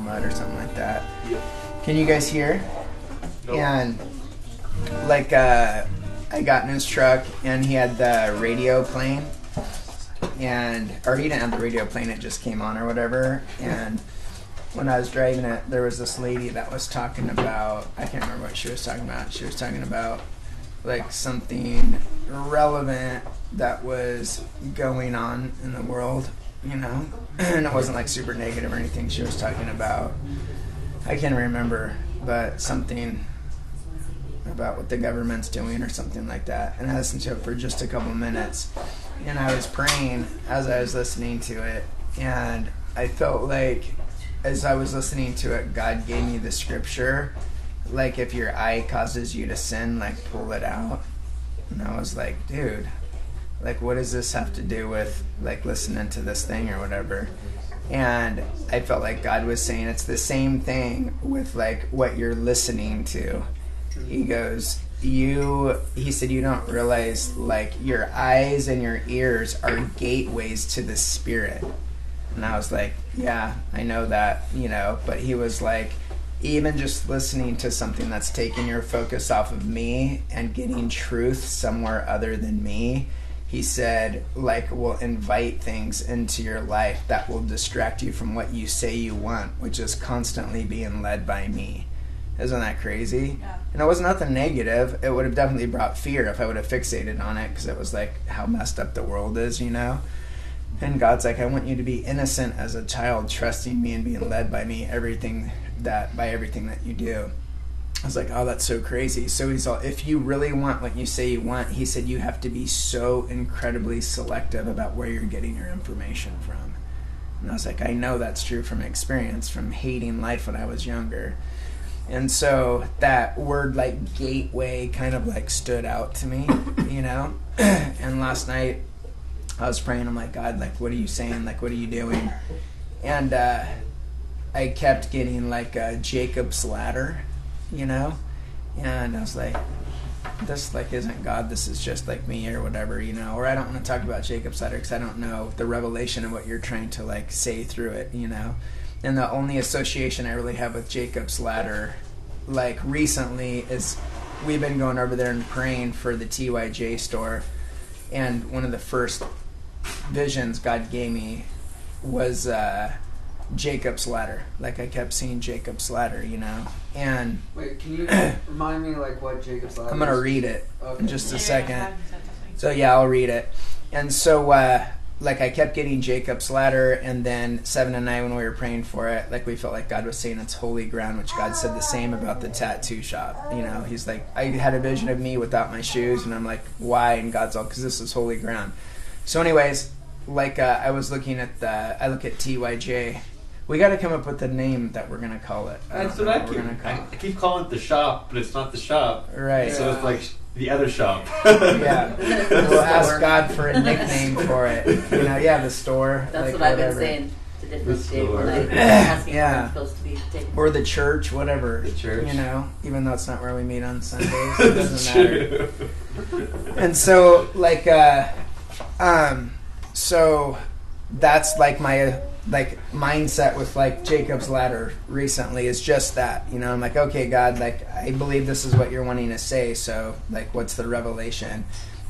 mud or something like that. Can you guys hear? And like uh, I got in his truck and he had the radio playing, and or he didn't have the radio playing; it just came on or whatever. And when I was driving it, there was this lady that was talking about I can't remember what she was talking about. She was talking about like something relevant that was going on in the world, you know, and it wasn't like super negative or anything. She was talking about I can't remember, but something about what the government's doing or something like that. And I listened to it for just a couple minutes, and I was praying as I was listening to it, and I felt like as I was listening to it, God gave me the scripture, like if your eye causes you to sin, like pull it out. And I was like, dude, like what does this have to do with like listening to this thing or whatever? And I felt like God was saying it's the same thing with like what you're listening to. He goes, you he said you don't realize like your eyes and your ears are gateways to the spirit and I was like, yeah, I know that, you know. But he was like, even just listening to something that's taking your focus off of me and getting truth somewhere other than me, he said, like, will invite things into your life that will distract you from what you say you want, which is constantly being led by me. Isn't that crazy? Yeah. And it was nothing negative. It would have definitely brought fear if I would have fixated on it because it was like how messed up the world is, you know? And God's like, I want you to be innocent as a child, trusting me and being led by me, everything that by everything that you do. I was like, oh, that's so crazy. So he's all, if you really want what you say you want, he said you have to be so incredibly selective about where you're getting your information from. And I was like, I know that's true from experience, from hating life when I was younger. And so that word like gateway kind of like stood out to me, you know? and last night I was praying. I'm like, God, like, what are you saying? Like, what are you doing? And uh, I kept getting like a Jacob's ladder, you know. And I was like, this like isn't God. This is just like me or whatever, you know. Or I don't want to talk about Jacob's ladder because I don't know the revelation of what you're trying to like say through it, you know. And the only association I really have with Jacob's ladder, like recently, is we've been going over there and praying for the TYJ store and one of the first visions God gave me was uh, Jacob's ladder. Like I kept seeing Jacob's ladder, you know. And Wait, can you remind me like what Jacob's ladder? I'm gonna read it in just a second. So yeah, I'll read it. And so uh like I kept getting Jacob's ladder and then seven and nine when we were praying for it, like we felt like God was saying it's holy ground, which God said the same about the tattoo shop. You know, he's like I had a vision of me without my shoes and I'm like, why? And God's all because this is holy ground. So anyways, like uh, I was looking at the I look at TYJ. We got to come up with a name that we're gonna call it. I That's what I keep. we're gonna I, I keep calling it the shop, but it's not the shop. it. Right. So it's like the other shop. Yeah. We'll ask God for a nickname for it. You know, yeah, the store. That's like, what I've been whatever. saying to The differentiate when I store. asking Yeah. where supposed to be taken. Or the church, whatever. The church. You know, even though it's not where we meet on Sundays, it doesn't matter. true. And so, like, uh, um, so that's like my like mindset with like Jacob's ladder recently is just that. You know, I'm like, okay, God, like I believe this is what you're wanting to say. So, like, what's the revelation?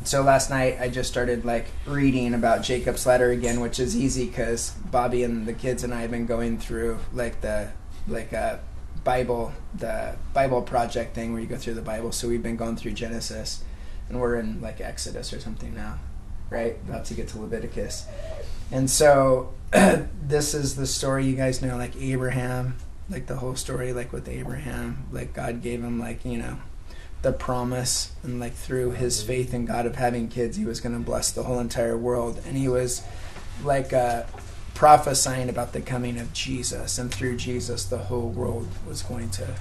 So last night I just started like reading about Jacob's ladder again, which is easy because Bobby and the kids and I have been going through like the like uh, Bible the Bible project thing where you go through the Bible. So we've been going through Genesis, and we're in like Exodus or something now, right? About to get to Leviticus, and so this is the story you guys know, like Abraham, like the whole story, like with Abraham, like God gave him like you know the promise and like through his faith in God of having kids, he was going to bless the whole entire world, and he was like uh, prophesying about the coming of Jesus, and through Jesus, the whole world was going to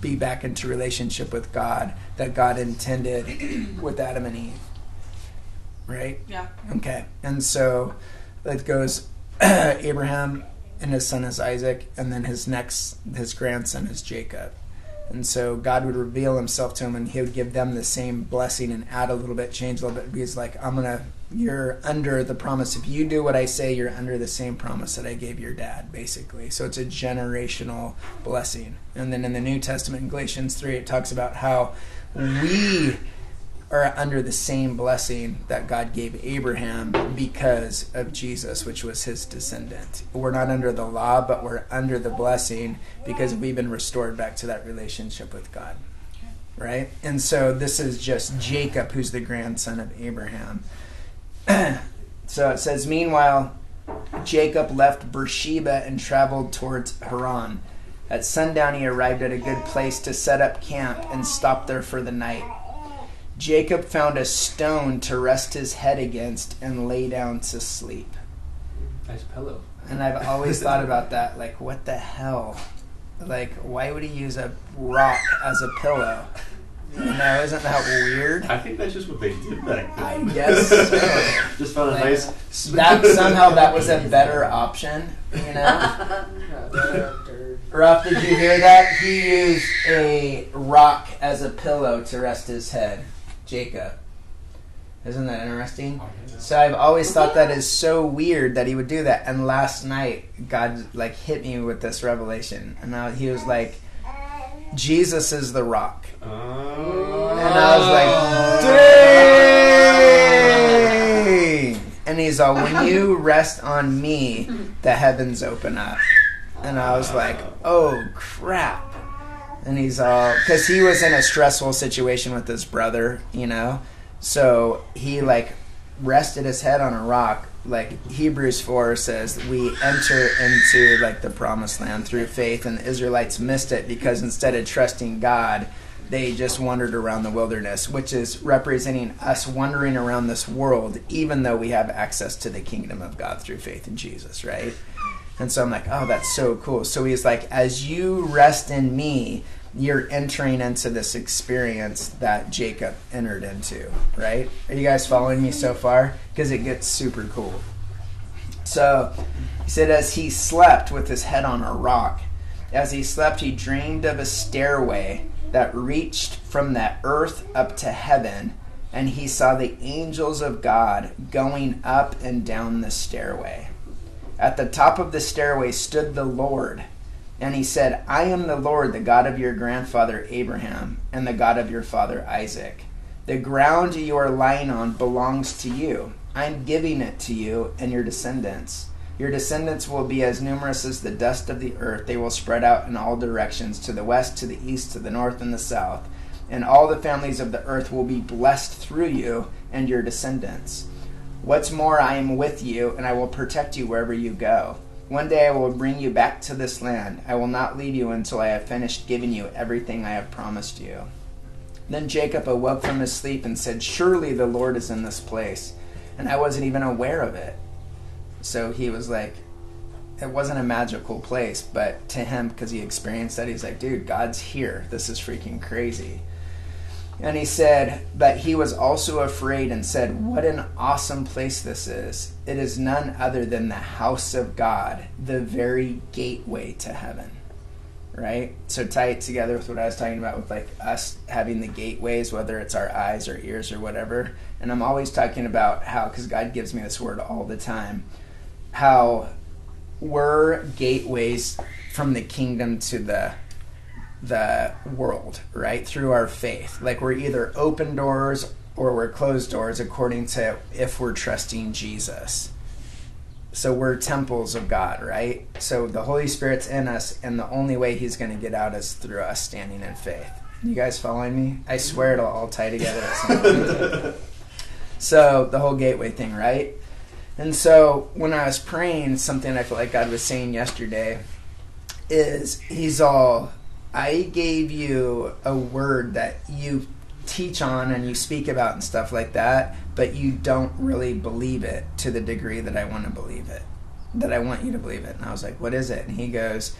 be back into relationship with God that God intended with Adam and Eve. Right? Yeah. Okay. And so it goes Abraham and his son is Isaac, and then his next his grandson is Jacob. And so God would reveal himself to him and he would give them the same blessing and add a little bit, change a little bit. He's like, I'm going to, you're under the promise. If you do what I say, you're under the same promise that I gave your dad, basically. So it's a generational blessing. And then in the New Testament, in Galatians 3, it talks about how we are under the same blessing that God gave Abraham because of Jesus, which was his descendant. We're not under the law, but we're under the blessing because we've been restored back to that relationship with God. Right? And so this is just Jacob, who's the grandson of Abraham. so it says, Meanwhile, Jacob left Beersheba and traveled towards Haran. At sundown, he arrived at a good place to set up camp and stop there for the night. Jacob found a stone to rest his head against and lay down to sleep. Nice pillow. And I've always thought about that. Like, what the hell? Like, why would he use a rock as a pillow? You know, isn't that weird? I think that's just what they did back then. I guess so. just found a Like, nice. That somehow that was a better option, you know? Yeah, dirt. Ruff, did you hear that? He used a rock as a pillow to rest his head. Jacob. Isn't that interesting? Oh, so I've always thought that is so weird that he would do that. And last night, God like hit me with this revelation, and I, he was like, "Jesus is the rock," Oh. and I was like, oh. "Dang!" And he's all, "When you rest on me, the heavens open up," and I was like, "Oh crap!" And he's all because he was in a stressful situation with his brother, you know. So he like rested his head on a rock. Like Hebrews 4 says, we enter into like the promised land through faith, and the Israelites missed it because instead of trusting God, they just wandered around the wilderness, which is representing us wandering around this world, even though we have access to the kingdom of God through faith in Jesus, right? And so I'm like, oh, that's so cool. So he's like, as you rest in me, you're entering into this experience that Jacob entered into, right? Are you guys following me so far? Because it gets super cool. So he said, as he slept with his head on a rock, as he slept, he dreamed of a stairway that reached from the earth up to heaven, and he saw the angels of God going up and down the stairway. At the top of the stairway stood the Lord, and he said, I am the Lord, the God of your grandfather Abraham, and the God of your father Isaac. The ground you are lying on belongs to you. I am giving it to you and your descendants. Your descendants will be as numerous as the dust of the earth. They will spread out in all directions, to the west, to the east, to the north, and the south. And all the families of the earth will be blessed through you and your descendants. What's more, I am with you, and I will protect you wherever you go. One day I will bring you back to this land. I will not leave you until I have finished giving you everything I have promised you. Then Jacob awoke from his sleep and said, Surely the Lord is in this place. And I wasn't even aware of it. So he was like, it wasn't a magical place, but to him, because he experienced that, he's like, dude, God's here. This is freaking crazy. And he said, but he was also afraid and said, What an awesome place this is. It is none other than the house of God, the very gateway to heaven. Right? So tie it together with what I was talking about with like us having the gateways, whether it's our eyes or ears or whatever. And I'm always talking about how, because God gives me this word all the time, how we're gateways from the kingdom to the the world, right? Through our faith. Like we're either open doors or we're closed doors according to if we're trusting Jesus. So we're temples of God, right? So the Holy Spirit's in us, and the only way He's going to get out is through us standing in faith. You guys following me? I swear it'll all tie together at some point. so the whole gateway thing, right? And so when I was praying, something I felt like God was saying yesterday is He's all, I gave you a word that you teach on and you speak about and stuff like that, but you don't really believe it to the degree that I want to believe it, that I want you to believe it. And I was like, what is it? And he goes,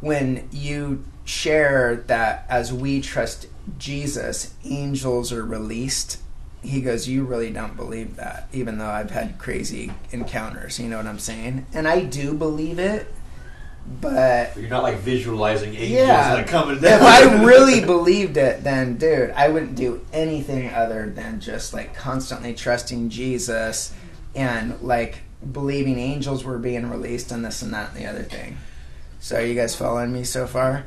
when you share that as we trust Jesus, angels are released. He goes, You really don't believe that, even though I've had crazy encounters. You know what I'm saying? And I do believe it, But you're not like visualizing angels Yeah. like coming down. if I really believed it, then dude, I wouldn't do anything other than just like constantly trusting Jesus and like believing angels were being released and this and that and the other thing. So are you guys following me so far?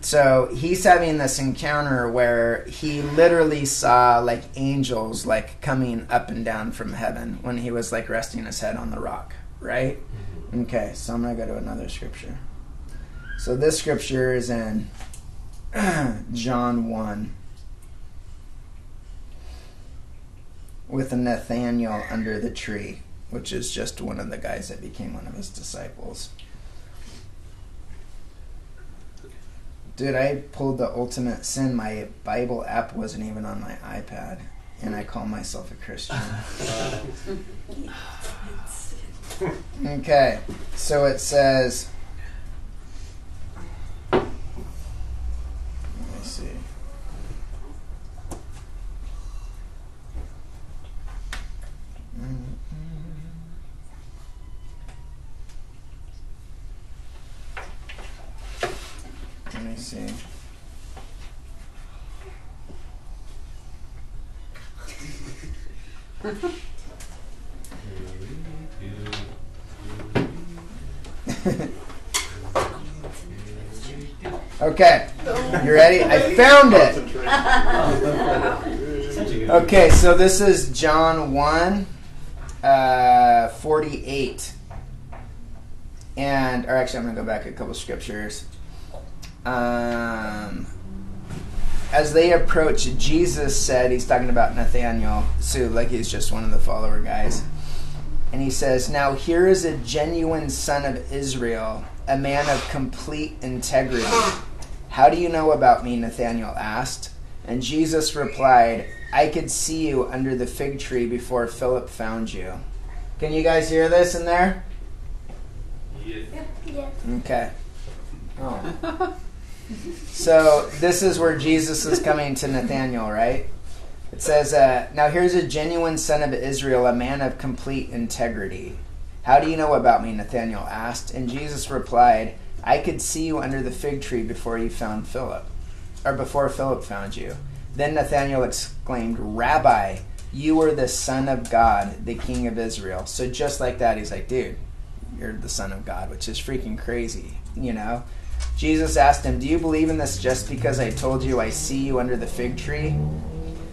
So he's having this encounter where he literally saw like angels like coming up and down from heaven when he was like resting his head on the rock, right? Okay, so I'm gonna go to another scripture. So this scripture is in John 1 with Nathaniel under the tree, which is just one of the guys that became one of his disciples. Dude, I pulled the ultimate sin. My Bible app wasn't even on my iPad, and I call myself a Christian. Okay, so it says. Let me see. Let me see. Okay, you ready? I found it. Okay, so this is John 1, uh, 48. And, or actually, I'm going to go back a couple scriptures. Um, as they approached, Jesus said, he's talking about Nathaniel, so like he's just one of the follower guys. And he says, Now here is a genuine son of Israel, a man of complete integrity. How do you know about me? Nathanael asked. And Jesus replied, I could see you under the fig tree before Philip found you. Can you guys hear this in there? Yes. yes. Okay. Oh. So this is where Jesus is coming to Nathanael, right? It says, uh, Now here's a genuine son of Israel, a man of complete integrity. How do you know about me? Nathanael asked. And Jesus replied, I could see you under the fig tree before you found Philip, or before Philip found you. Then Nathanael exclaimed, Rabbi, you are the Son of God, the King of Israel. So just like that, he's like, dude, you're the Son of God, which is freaking crazy, you know? Jesus asked him, Do you believe in this just because I told you I see you under the fig tree?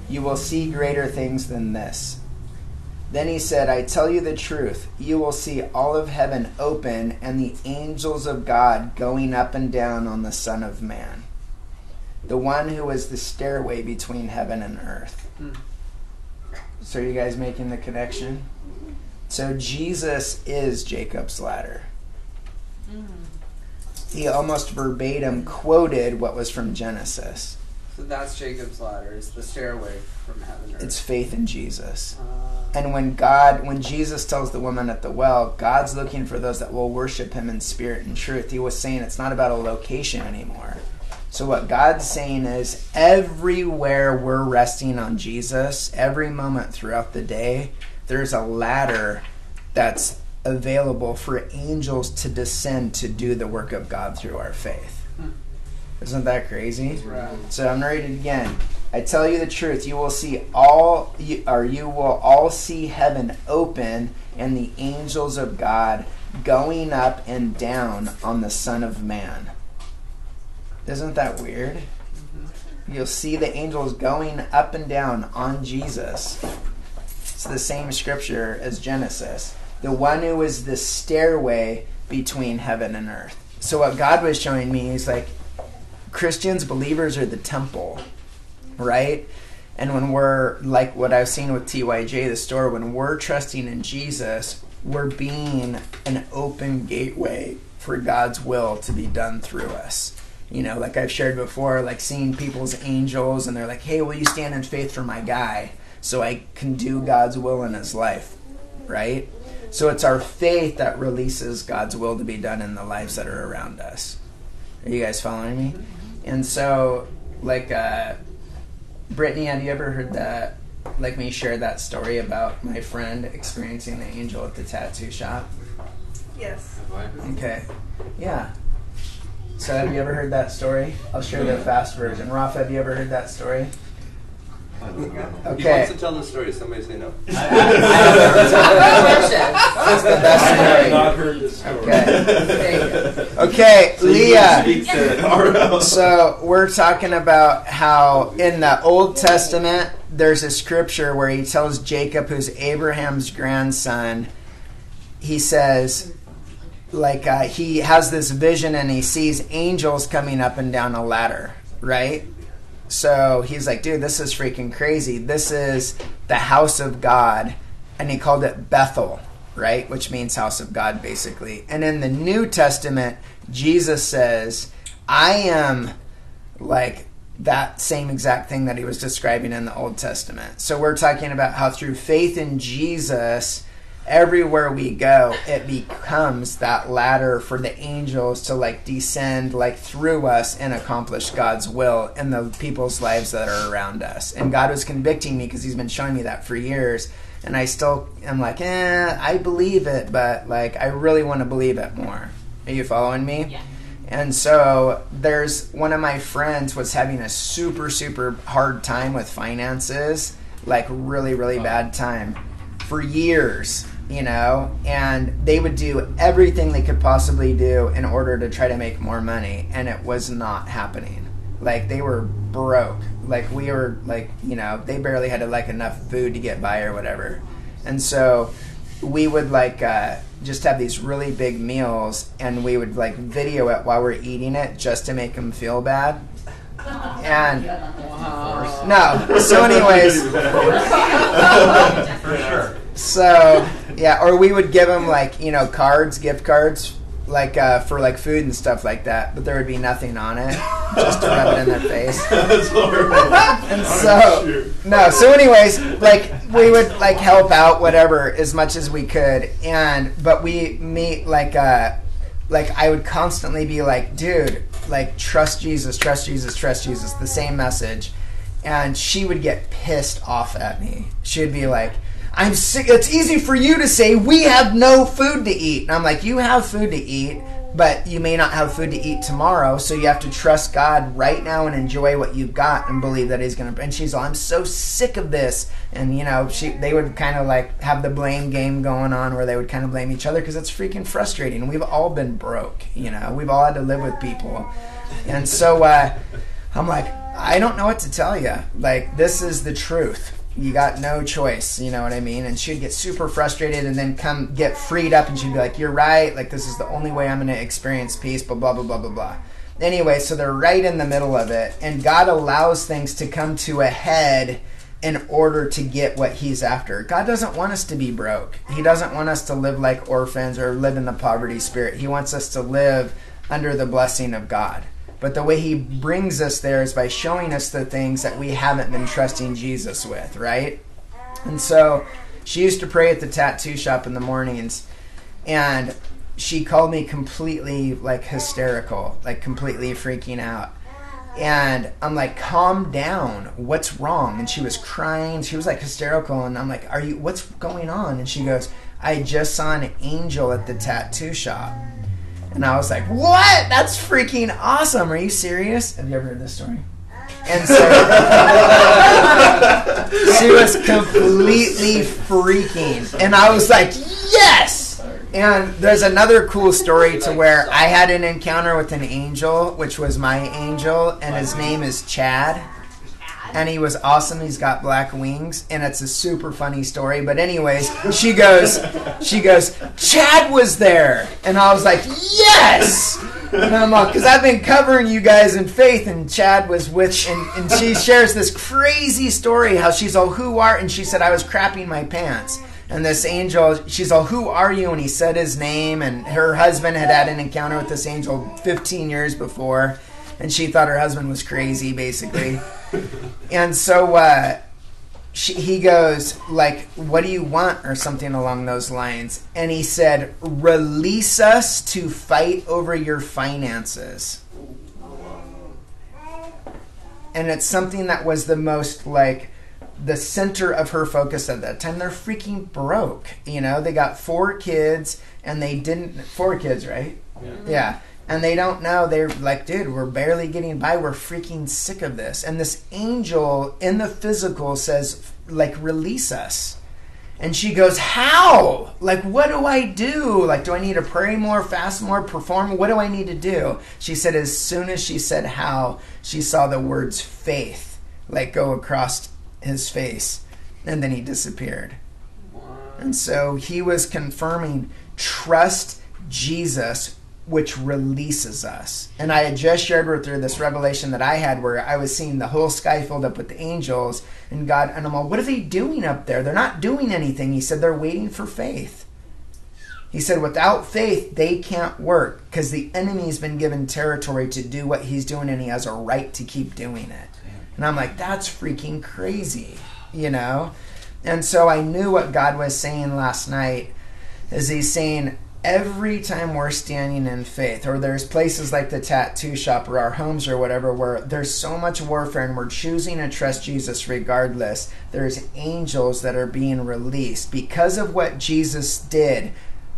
You will see greater things than this. Then he said, I tell you the truth. You will see all of heaven open and the angels of God going up and down on the Son of Man, the one who is the stairway between heaven and earth. Hmm. So, are you guys making the connection? So, Jesus is Jacob's ladder. Hmm. He almost verbatim quoted what was from Genesis. So that's Jacob's ladder. It's the stairway from heaven. to It's faith in Jesus. Uh, And when God, when Jesus tells the woman at the well, God's looking for those that will worship him in spirit and truth, he was saying it's not about a location anymore. So, what God's saying is everywhere we're resting on Jesus, every moment throughout the day, there's a ladder that's available for angels to descend to do the work of God through our faith. Isn't that crazy? right. So I'm gonna read it again. I tell you the truth, you will see all, you, or you will all see heaven open and the angels of God going up and down on the Son of Man. Isn't that weird? Mm-hmm. You'll see the angels going up and down on Jesus. It's the same scripture as Genesis. The one who is the stairway between heaven and earth. So what God was showing me is like Christians, believers are the temple, right? And when we're like what I've seen with TYJ, the store, when we're trusting in Jesus, we're being an open gateway for God's will to be done through us. You know, like I've shared before, like seeing people's angels and they're like, hey, will you stand in faith for my guy so I can do God's will in his life, right? So it's our faith that releases God's will to be done in the lives that are around us. Are you guys following me? And so, like, uh, Brittany, have you ever heard that? Like me share that story about my friend experiencing the angel at the tattoo shop. Yes. Okay. Yeah. So have you ever heard that story? I'll share the fast version. Ralph, have you ever heard that story? I. He Okay. wants to tell the story. Somebody say no. That's the I best have story. not heard this story. Okay. Okay, So Leah. Speak to RL. So we're talking about how in the Old Testament there's a scripture where he tells Jacob, who's Abraham's grandson, he says, like uh, he has this vision and he sees angels coming up and down a ladder, right? So he's like, dude, this is freaking crazy. This is the house of God. And he called it Bethel, right? Which means house of God, basically. And in the New Testament, Jesus says, I am like that same exact thing that he was describing in the Old Testament. So we're talking about how through faith in Jesus, everywhere we go, it becomes that ladder for the angels to like descend like through us and accomplish God's will in the people's lives that are around us. And God was convicting me because he's been showing me that for years. And I still am like, eh, I believe it, but like I really want to believe it more. Are you following me? Yeah. And so there's one of my friends was having a super super hard time with finances, like really really bad time for years, you know, and they would do everything they could possibly do in order to try to make more money and it was not happening. Like they were broke. Like we were like, you know, they barely had like enough food to get by or whatever. And so we would like uh, just have these really big meals and we would like video it while we're eating it just to make them feel bad and no so anyways For sure. So yeah or we would give them like you know cards gift cards like uh, for like food and stuff like that but there would be nothing on it just to rub it in their face. That's horrible. and so no so anyways like we would like help out whatever as much as we could and but we meet like uh like i would constantly be like dude like trust jesus trust jesus trust jesus the same message and she would get pissed off at me. She'd be like i'm sick it's easy for you to say we have no food to eat. And i'm like you have food to eat but you may not have food to eat tomorrow so you have to trust god right now and enjoy what you've got and believe that he's gonna and she's all i'm so sick of this. And you know she they would kind of like have the blame game going on where they would kind of blame each other because it's freaking frustrating. We've all been broke you know? We've all had to live with people. And so uh, i'm like i don't know what to tell you like this is the truth you got no choice you know what i mean? And she'd get super frustrated and then come get freed up and she'd be like you're right like this is the only way i'm to experience peace blah blah blah blah blah blah. Anyway so they're right in the middle of it and god allows things to come to a head in order to get what he's after. God doesn't want us to be broke. He doesn't want us to live like orphans or live in the poverty spirit. He wants us to live under the blessing of god but the way he brings us there is by showing us the things that we haven't been trusting Jesus with, right? And so she used to pray at the tattoo shop in the mornings, and she called me completely like hysterical, like completely freaking out. And I'm like, calm down. What's wrong? And she was crying. She was like hysterical. And I'm like, are you, what's going on? And she goes, I just saw an angel at the tattoo shop. And I was like, what? That's freaking awesome. Are you serious? Have you ever heard this story? And so she was completely freaking. And I was like, yes! And there's another cool story to where I had an encounter with an angel, which was my angel, and his name is Chad. And he was awesome. He's got black wings, and it's a super funny story. But anyways, she goes, she goes, Chad was there, and I was like, yes. Because I've been covering you guys in faith, and Chad was with, and, and she shares this crazy story how she's all, who are, and she said I was crapping my pants. And this angel, she's all, who are you? And he said his name, and her husband had had an encounter with this angel 15 years before, and she thought her husband was crazy, basically. And so uh, she, he goes like, "What do you want?" or something along those lines. And he said, "Release us to fight over your finances." And it's something that was the most like the center of her focus at that time. They're freaking broke. You know, they got four kids and they didn't four kids, right? Yeah. And they don't know. They're like, dude, we're barely getting by. We're freaking sick of this. And this angel in the physical says, like, release us. And she goes, How? Like, what do I do? Like, do I need to pray more, fast more, perform? What do I need to do? She said, As soon as she said how, she saw the words faith, like, go across his face. And then he disappeared. And so he was confirming trust Jesus, which releases us. And I had just shared with her this revelation that I had where I was seeing the whole sky filled up with angels and God. And I'm like, what are they doing up there? They're not doing anything. He said, they're waiting for faith. He said, without faith, they can't work because the enemy's been given territory to do what he's doing and he has a right to keep doing it. And I'm like, that's freaking crazy, you know? And so I knew what God was saying last night is he's saying every time we're standing in faith or there's places like the tattoo shop or our homes or whatever where there's so much warfare and we're choosing to trust Jesus regardless there's angels that are being released. Because of what Jesus did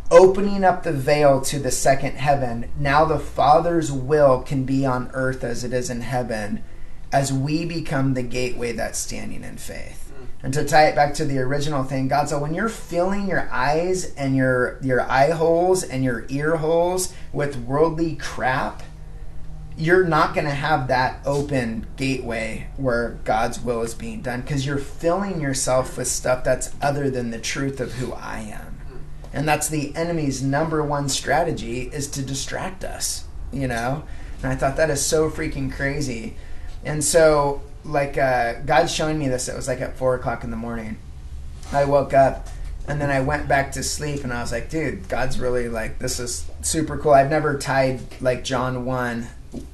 opening up the veil to the second heaven now the father's will can be on earth as it is in heaven as we become the gateway that's standing in faith and to tie it back to the original thing, God said, when you're filling your eyes and your your eye holes and your ear holes with worldly crap, you're not going to have that open gateway where God's will is being done because you're filling yourself with stuff that's other than the truth of who I am. And that's the enemy's number one strategy is to distract us, you know? And I thought that is so freaking crazy. And so like uh, God's showing me this. It was like at four o'clock in the morning. I woke up and then I went back to sleep and I was like, dude, God's really like this is super cool. I've never tied like John one,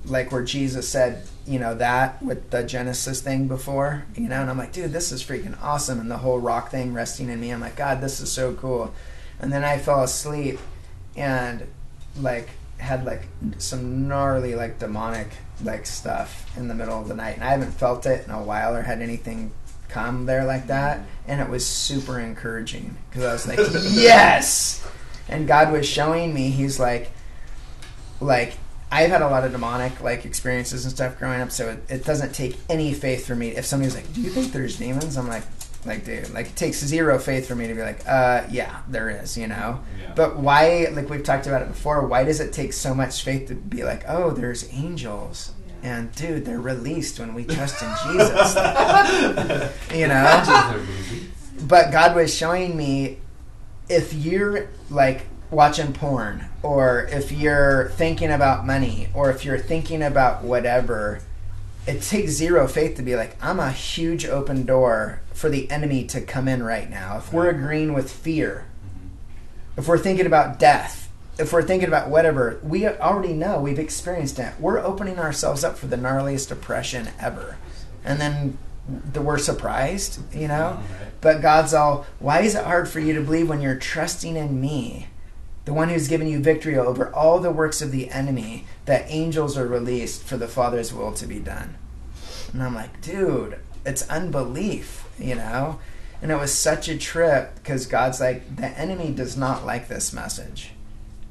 like where Jesus said, you know, that with the Genesis thing before, you know, and I'm like, dude, this is freaking awesome. And the whole rock thing resting in me, I'm like, God, this is so cool. And then I fell asleep and like had like some gnarly like demonic like stuff in the middle of the night and I haven't felt it in a while or had anything come there like that and it was super encouraging because I was like yes! And God was showing me he's like like I've had a lot of demonic like experiences and stuff growing up so it, it doesn't take any faith for me. If somebody's like do you think there's demons? I'm like like dude like it takes zero faith for me to be like uh yeah there is you know? Yeah. but why like we've talked about it before why does it take so much faith to be like oh there's angels and dude they're released when we trust in jesus. You know? But god was showing me if you're like watching porn or if you're thinking about money or if you're thinking about whatever it takes zero faith to be like i'm a huge open door for the enemy to come in right now. If we're agreeing with fear if we're thinking about death if we're thinking about whatever we already know we've experienced it. We're opening ourselves up for the gnarliest depression ever. And then the, we're surprised you know? But god's all why is it hard for you to believe when you're trusting in me the one who's given you victory over all the works of the enemy, that angels are released for the Father's will to be done. And I'm like, dude, it's unbelief, you know? And it was such a trip because God's like, the enemy does not like this message,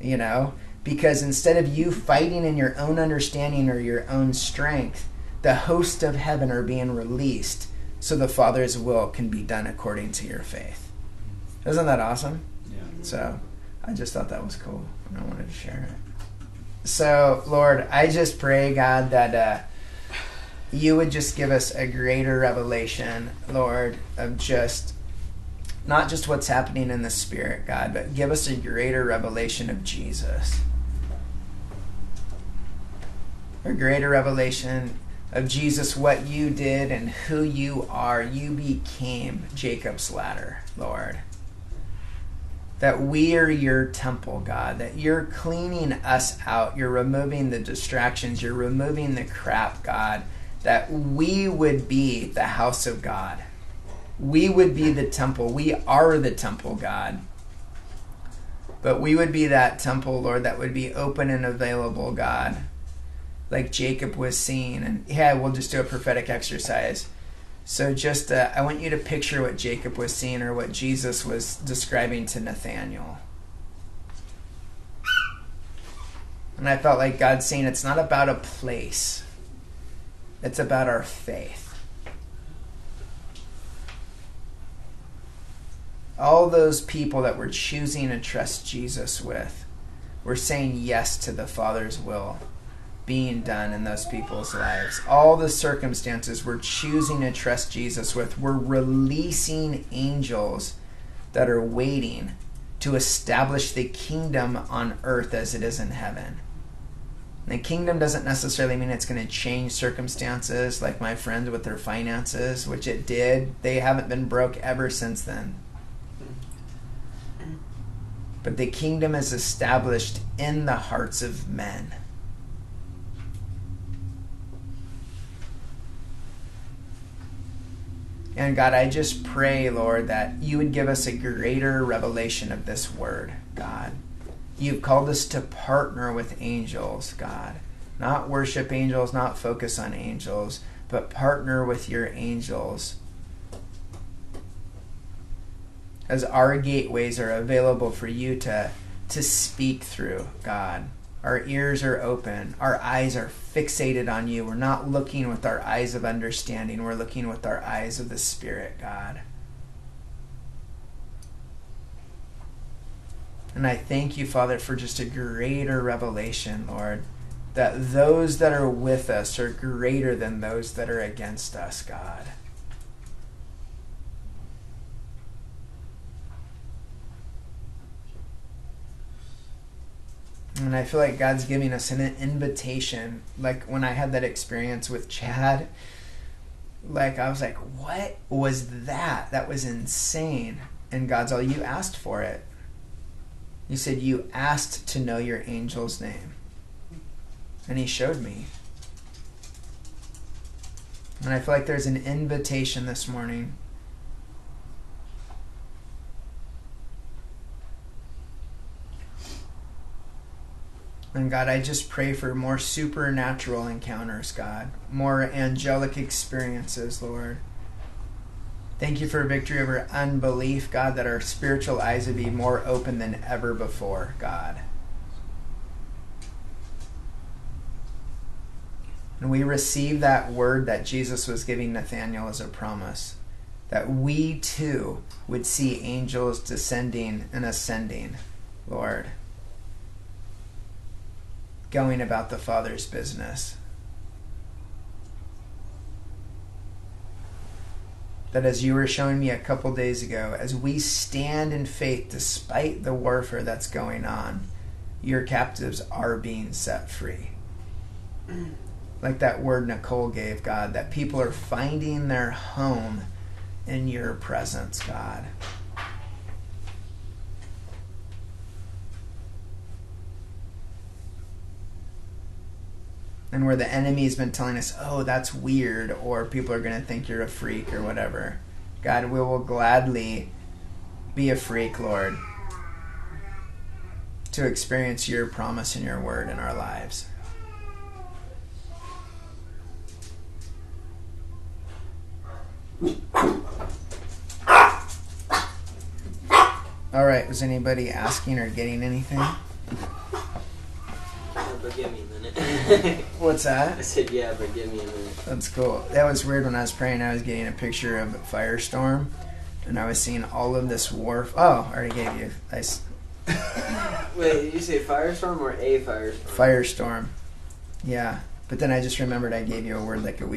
you know? Because instead of you fighting in your own understanding or your own strength, the host of heaven are being released so the Father's will can be done according to your faith. Isn't that awesome? Yeah. So I just thought that was cool and I wanted to share it. So, Lord, I just pray, God, that uh, you would just give us a greater revelation, Lord, of just not just what's happening in the Spirit, God, but give us a greater revelation of Jesus. A greater revelation of Jesus, what you did and who you are. You became Jacob's ladder, Lord that we are your temple, God, that you're cleaning us out. You're removing the distractions. You're removing the crap, God, that we would be the house of God. We would be the temple. We are the temple, God. But we would be that temple, Lord, that would be open and available, God, like Jacob was seeing. And yeah, we'll just do a prophetic exercise. So just, uh, I want you to picture what Jacob was seeing or what Jesus was describing to Nathaniel. And I felt like God saying it's not about a place, it's about our faith. All those people that we're choosing to trust Jesus with, we're saying yes to the Father's will being done in those people's lives. All the circumstances we're choosing to trust Jesus with, we're releasing angels that are waiting to establish the kingdom on earth as it is in heaven. The kingdom doesn't necessarily mean it's going to change circumstances like my friends with their finances, which it did. They haven't been broke ever since then. But the kingdom is established in the hearts of men. And God, I just pray, Lord, that you would give us a greater revelation of this word, God. You've called us to partner with angels, God. Not worship angels, not focus on angels, but partner with your angels. As our gateways are available for you to, to speak through, God. Our ears are open. Our eyes are fixated on you. We're not looking with our eyes of understanding. We're looking with our eyes of the Spirit, God. And I thank you, Father, for just a greater revelation, Lord, that those that are with us are greater than those that are against us, God. And I feel like God's giving us an invitation. Like when I had that experience with Chad, like I was like, what was that? That was insane. And God's all, you asked for it. You said you asked to know your angel's name. And he showed me. And I feel like there's an invitation this morning And God, I just pray for more supernatural encounters, God, more angelic experiences, Lord. Thank you for victory over unbelief, God, that our spiritual eyes would be more open than ever before, God. And we receive that word that Jesus was giving Nathanael as a promise that we too would see angels descending and ascending, Lord going about the Father's business. That as you were showing me a couple days ago, as we stand in faith despite the warfare that's going on, your captives are being set free. Like that word Nicole gave, God, that people are finding their home in your presence, God. And where the enemy's been telling us, oh, that's weird, or people are going to think you're a freak or whatever. God, we will gladly be a freak, Lord, to experience your promise and your word in our lives. All right, was anybody asking or getting anything? But give me a minute. What's that? I said, yeah, but give me a minute. That's cool. That was weird when I was praying. I was getting a picture of a Firestorm, and I was seeing all of this war. Oh, I already gave you. I Wait, did you say firestorm or a firestorm? Firestorm. Yeah, but then I just remembered I gave you a word like a week.